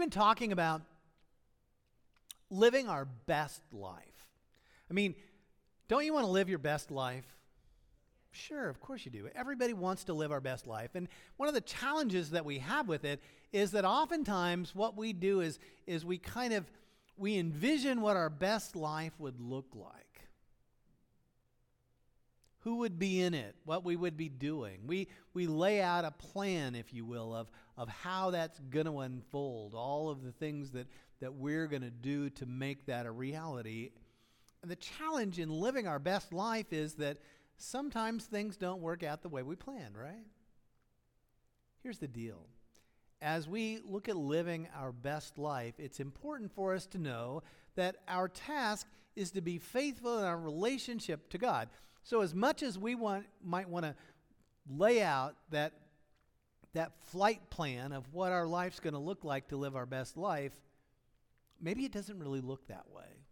Been talking about living our best life. I mean, don't you want to live your best life? Sure, of course you do. Everybody wants to live our best life. And one of the challenges that we have with it is that oftentimes what we do is, is we kind of we envision what our best life would look like who would be in it, what we would be doing. We, we lay out a plan, if you will, of, of how that's going to unfold, all of the things that, that we're going to do to make that a reality. And the challenge in living our best life is that sometimes things don't work out the way we planned, right? Here's the deal. As we look at living our best life, it's important for us to know that our task is to be faithful in our relationship to God. So, as much as we want, might want to lay out that, that flight plan of what our life's going to look like to live our best life, maybe it doesn't really look that way.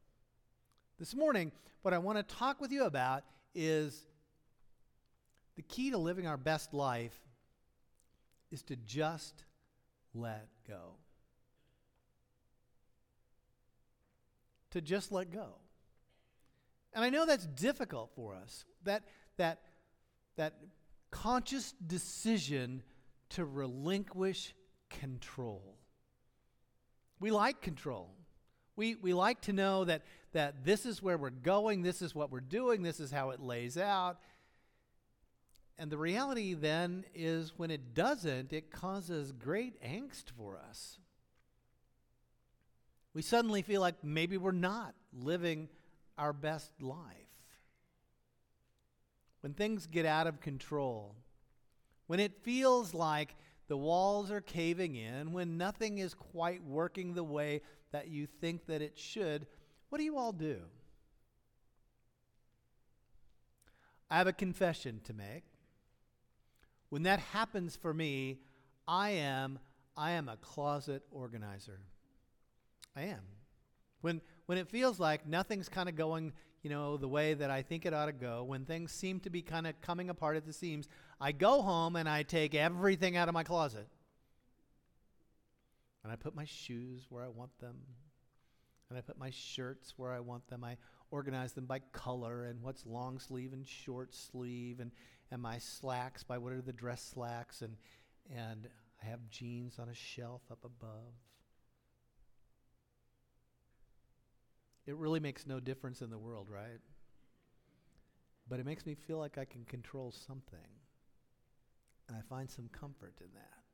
This morning, what I want to talk with you about is the key to living our best life is to just let go. To just let go. And I know that's difficult for us. That, that, that conscious decision to relinquish control. We like control. We, we like to know that, that this is where we're going, this is what we're doing, this is how it lays out. And the reality then is when it doesn't, it causes great angst for us. We suddenly feel like maybe we're not living our best life. When things get out of control, when it feels like the walls are caving in, when nothing is quite working the way that you think that it should, what do you all do? I have a confession to make. When that happens for me, I am I am a closet organizer. I am. When when it feels like nothing's kind of going, you know, the way that I think it ought to go, when things seem to be kind of coming apart at the seams, I go home and I take everything out of my closet. And I put my shoes where I want them. And I put my shirts where I want them. I organize them by color and what's long sleeve and short sleeve and, and my slacks by what are the dress slacks and and I have jeans on a shelf up above. It really makes no difference in the world, right? But it makes me feel like I can control something. And I find some comfort in that.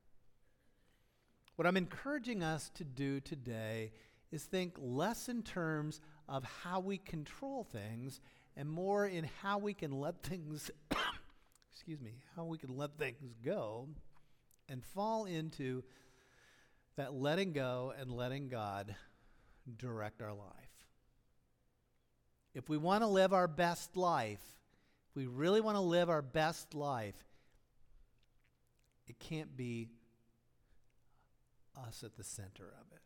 What I'm encouraging us to do today is think less in terms of how we control things and more in how we can let things excuse me, how we can let things go and fall into that letting go and letting God direct our life if we want to live our best life, if we really want to live our best life, it can't be us at the center of it.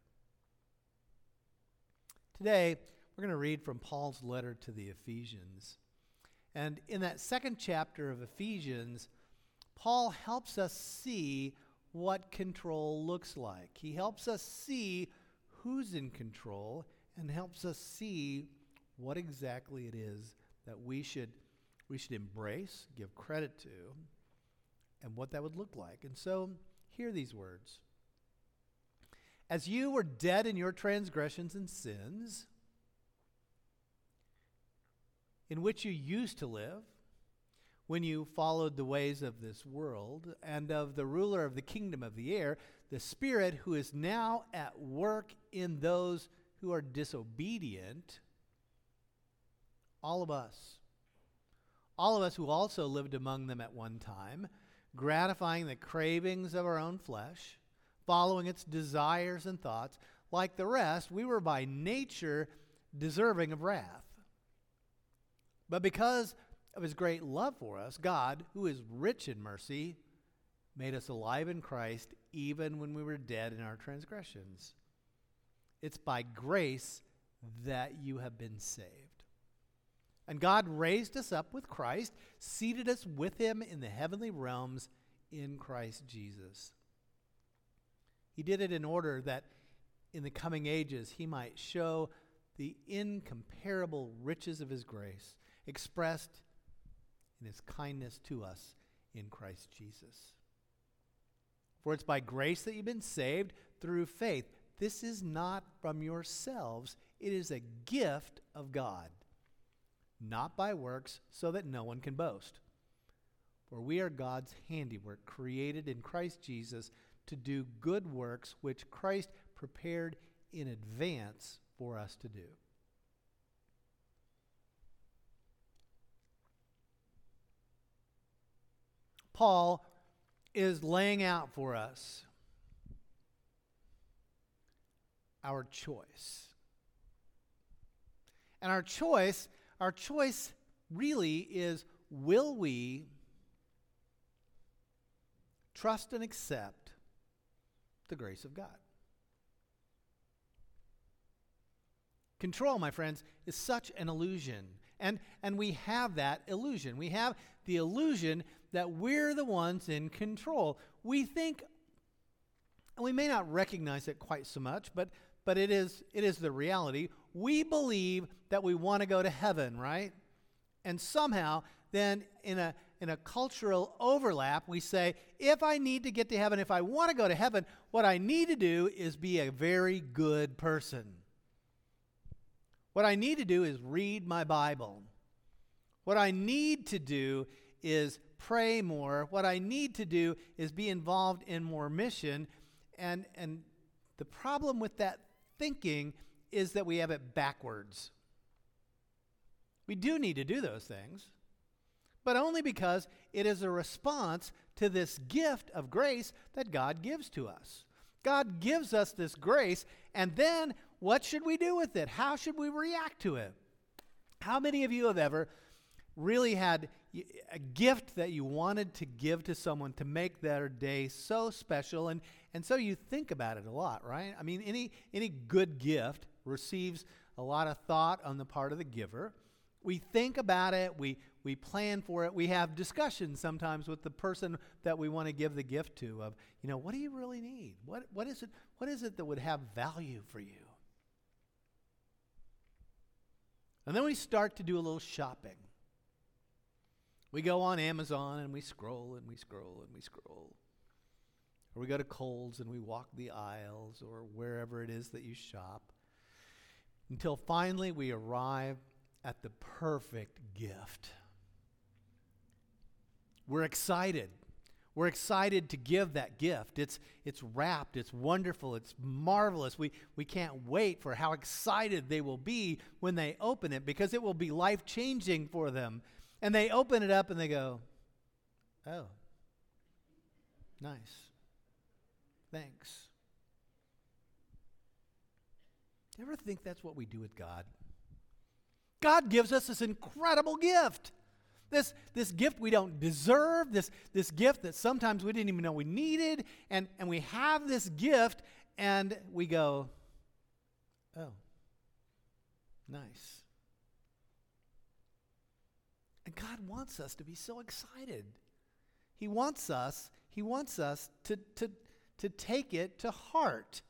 Today, we're going to read from Paul's letter to the Ephesians. And in that second chapter of Ephesians, Paul helps us see what control looks like. He helps us see who's in control and helps us see what exactly it is that we should we should embrace, give credit to, and what that would look like. And so, hear these words. As you were dead in your transgressions and sins, in which you used to live, when you followed the ways of this world and of the ruler of the kingdom of the air, the Spirit who is now at work in those who are disobedient, all of us. All of us who also lived among them at one time, gratifying the cravings of our own flesh, following its desires and thoughts. Like the rest, we were by nature deserving of wrath. But because of his great love for us, God, who is rich in mercy, made us alive in Christ even when we were dead in our transgressions. It's by grace that you have been saved. And God raised us up with Christ, seated us with him in the heavenly realms in Christ Jesus. He did it in order that in the coming ages he might show the incomparable riches of his grace expressed in his kindness to us in Christ Jesus. For it's by grace that you've been saved through faith. This is not from yourselves, it is a gift of God, not by works, so that no one can boast. For we are God's handiwork, created in Christ Jesus to do good works which Christ prepared in advance for us to do. Paul is laying out for us our choice. And our choice, our choice really is will we trust and accept the grace of God? Control, my friends, is such an illusion. And, and we have that illusion. We have the illusion that we're the ones in control. We think, and we may not recognize it quite so much, but, but it, is, it is the reality. We believe that we want to go to heaven, right? And somehow, then in a, in a cultural overlap, we say, if I need to get to heaven, if I want to go to heaven, what I need to do is be a very good person. What I need to do is read my Bible. What I need to do is pray more. What I need to do is be involved in more mission. And, and the problem with that thinking is that we have it backwards. We do need to do those things, but only because it is a response to this gift of grace that God gives to us. God gives us this grace, and then what should we do with it? How should we react to it? How many of you have ever really had a gift that you wanted to give to someone to make their day so special and and so you think about it a lot right i mean any any good gift receives a lot of thought on the part of the giver. We think about it we we plan for it we have discussions sometimes with the person that we want to give the gift to of you know what do you really need? What what is it what is it that would have value for you? And then we start to do a little shopping. We go on Amazon and we scroll and we scroll and we scroll. Or we go to Kohl's and we walk the aisles or wherever it is that you shop until finally we arrive at the perfect gift. We're excited. We're excited to give that gift. It's, it's wrapped, it's wonderful, it's marvelous. We, we can't wait for how excited they will be when they open it because it will be life changing for them. And they open it up and they go, Oh, nice. Thanks. Ever think that's what we do with God? God gives us this incredible gift. This, this gift we don't deserve, this, this gift that sometimes we didn't even know we needed, and, and we have this gift, and we go, oh, nice. And God wants us to be so excited. He wants us, He wants us to, to, to take it to heart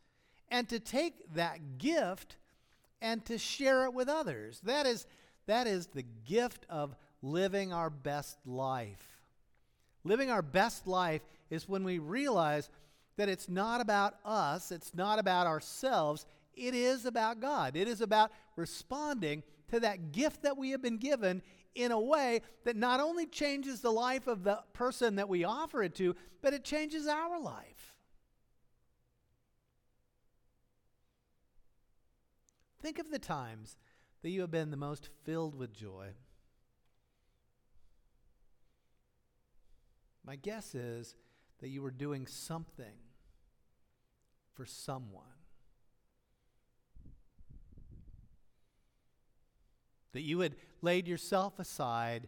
and to take that gift and to share it with others. That is, that is the gift of living our best life. Living our best life is when we realize that it's not about us, it's not about ourselves, it is about God. It is about responding to that gift that we have been given in a way that not only changes the life of the person that we offer it to, but it changes our life. Think of the times that you have been the most filled with joy. My guess is that you were doing something for someone. That you had laid yourself aside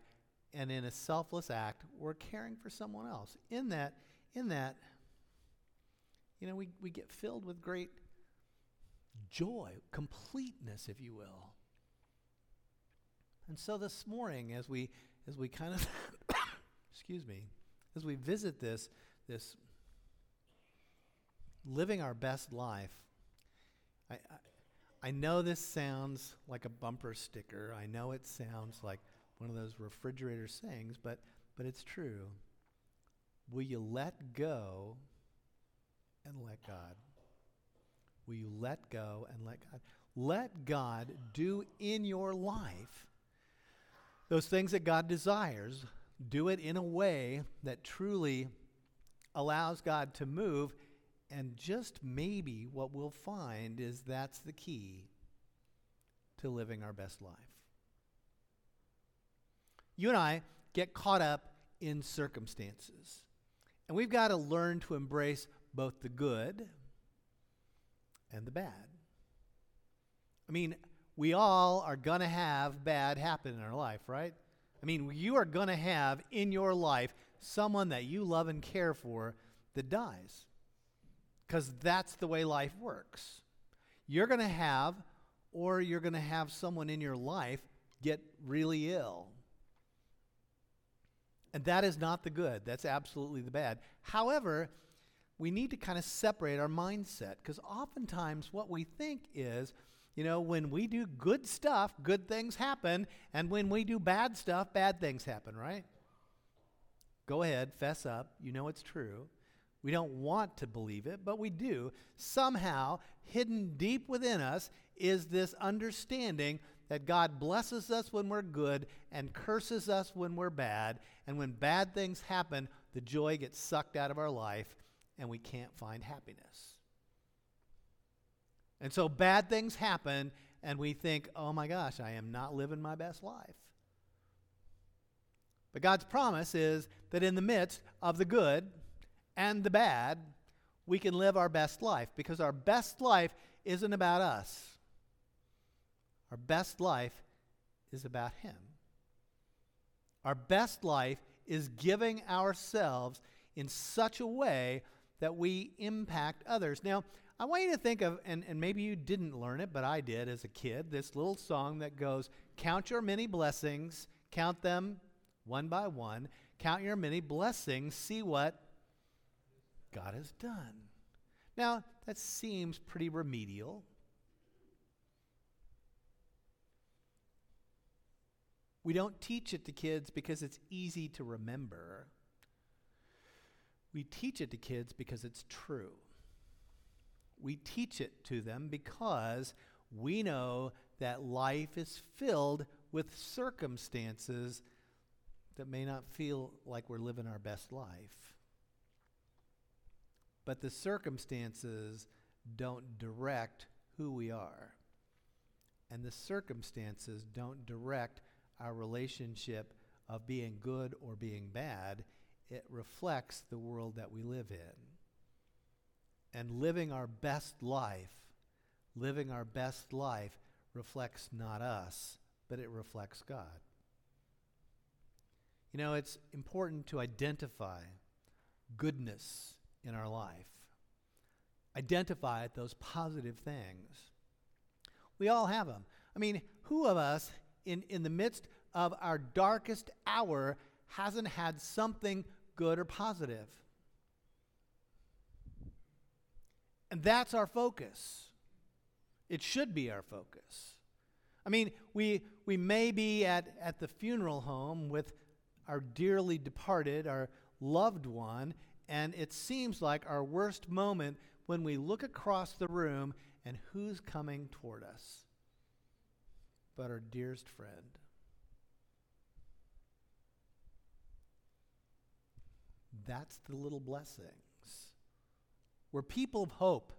and in a selfless act were caring for someone else. In that, in that, you know, we, we get filled with great joy, completeness, if you will. And so this morning, as we as we kind of excuse me, as we visit this this living our best life, I, I, I know this sounds like a bumper sticker. I know it sounds like one of those refrigerator sayings, but, but it's true. Will you let go and let God? Will you let go and let God? Let God do in your life those things that God desires. Do it in a way that truly allows God to move. And just maybe what we'll find is that's the key to living our best life. You and I get caught up in circumstances. And we've got to learn to embrace both the good and the bad. I mean, we all are going to have bad happen in our life, right? I mean, you are going to have in your life someone that you love and care for that dies. Because that's the way life works. You're going to have, or you're going to have someone in your life get really ill. And that is not the good. That's absolutely the bad. However, we need to kind of separate our mindset because oftentimes what we think is, you know, when we do good stuff, good things happen. And when we do bad stuff, bad things happen, right? Go ahead, fess up. You know it's true. We don't want to believe it, but we do. Somehow, hidden deep within us, is this understanding that God blesses us when we're good and curses us when we're bad. And when bad things happen, the joy gets sucked out of our life and we can't find happiness. And so bad things happen, and we think, oh my gosh, I am not living my best life. But God's promise is that in the midst of the good and the bad, we can live our best life because our best life isn't about us. Our best life is about Him. Our best life is giving ourselves in such a way that we impact others. Now, I want you to think of, and, and maybe you didn't learn it, but I did as a kid, this little song that goes, Count your many blessings, count them one by one, count your many blessings, see what God has done. Now, that seems pretty remedial. We don't teach it to kids because it's easy to remember. We teach it to kids because it's true we teach it to them because we know that life is filled with circumstances that may not feel like we're living our best life. But the circumstances don't direct who we are. And the circumstances don't direct our relationship of being good or being bad. It reflects the world that we live in and living our best life, living our best life reflects not us, but it reflects God. You know, it's important to identify goodness in our life, identify those positive things. We all have them. I mean, who of us in, in the midst of our darkest hour hasn't had something good or positive? And that's our focus. It should be our focus. I mean, we, we may be at, at the funeral home with our dearly departed, our loved one, and it seems like our worst moment when we look across the room and who's coming toward us but our dearest friend. That's the little blessings. We're people of hope.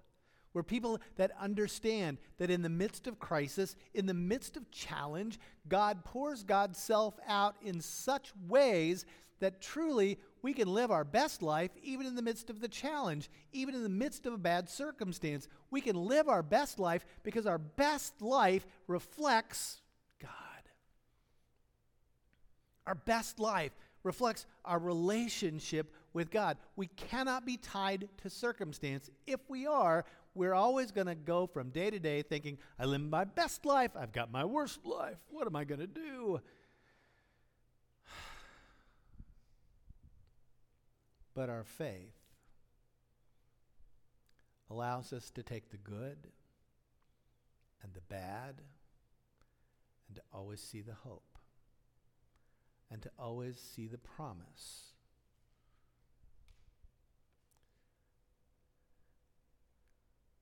We're people that understand that in the midst of crisis, in the midst of challenge, God pours God's self out in such ways that truly we can live our best life even in the midst of the challenge, even in the midst of a bad circumstance. We can live our best life because our best life reflects God. Our best life reflects our relationship with God. We cannot be tied to circumstance. If we are, we're always going to go from day to day thinking, I live my best life, I've got my worst life. What am I going to do? But our faith allows us to take the good and the bad, and to always see the hope, and to always see the promise.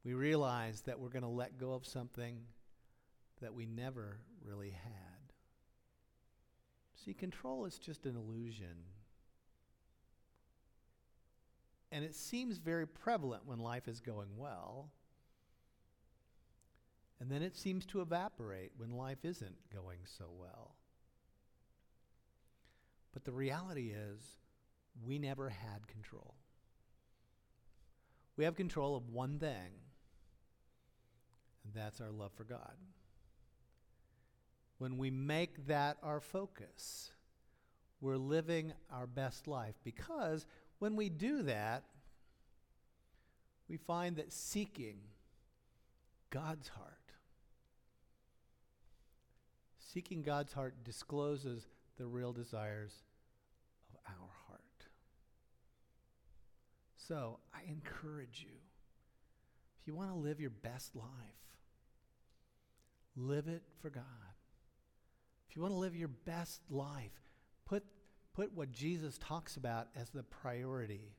We realize that we're going to let go of something that we never really had. See, control is just an illusion. And it seems very prevalent when life is going well. And then it seems to evaporate when life isn't going so well. But the reality is, we never had control. We have control of one thing, and that's our love for God. When we make that our focus, we're living our best life because when we do that, we find that seeking God's heart, seeking God's heart discloses the real desires of our heart. So I encourage you, if you want to live your best life, live it for God. If you want to live your best life, put, put what Jesus talks about as the priority.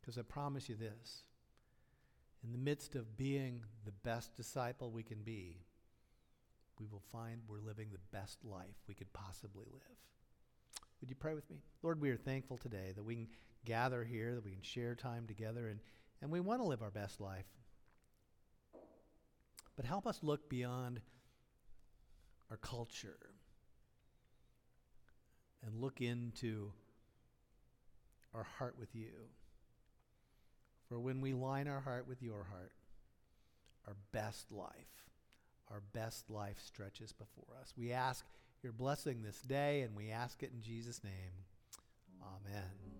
Because I promise you this in the midst of being the best disciple we can be, we will find we're living the best life we could possibly live. Would you pray with me? Lord, we are thankful today that we can gather here, that we can share time together, and, and we want to live our best life. But help us look beyond our culture and look into our heart with you. For when we line our heart with your heart, our best life, our best life stretches before us. We ask your blessing this day, and we ask it in Jesus' name. Amen.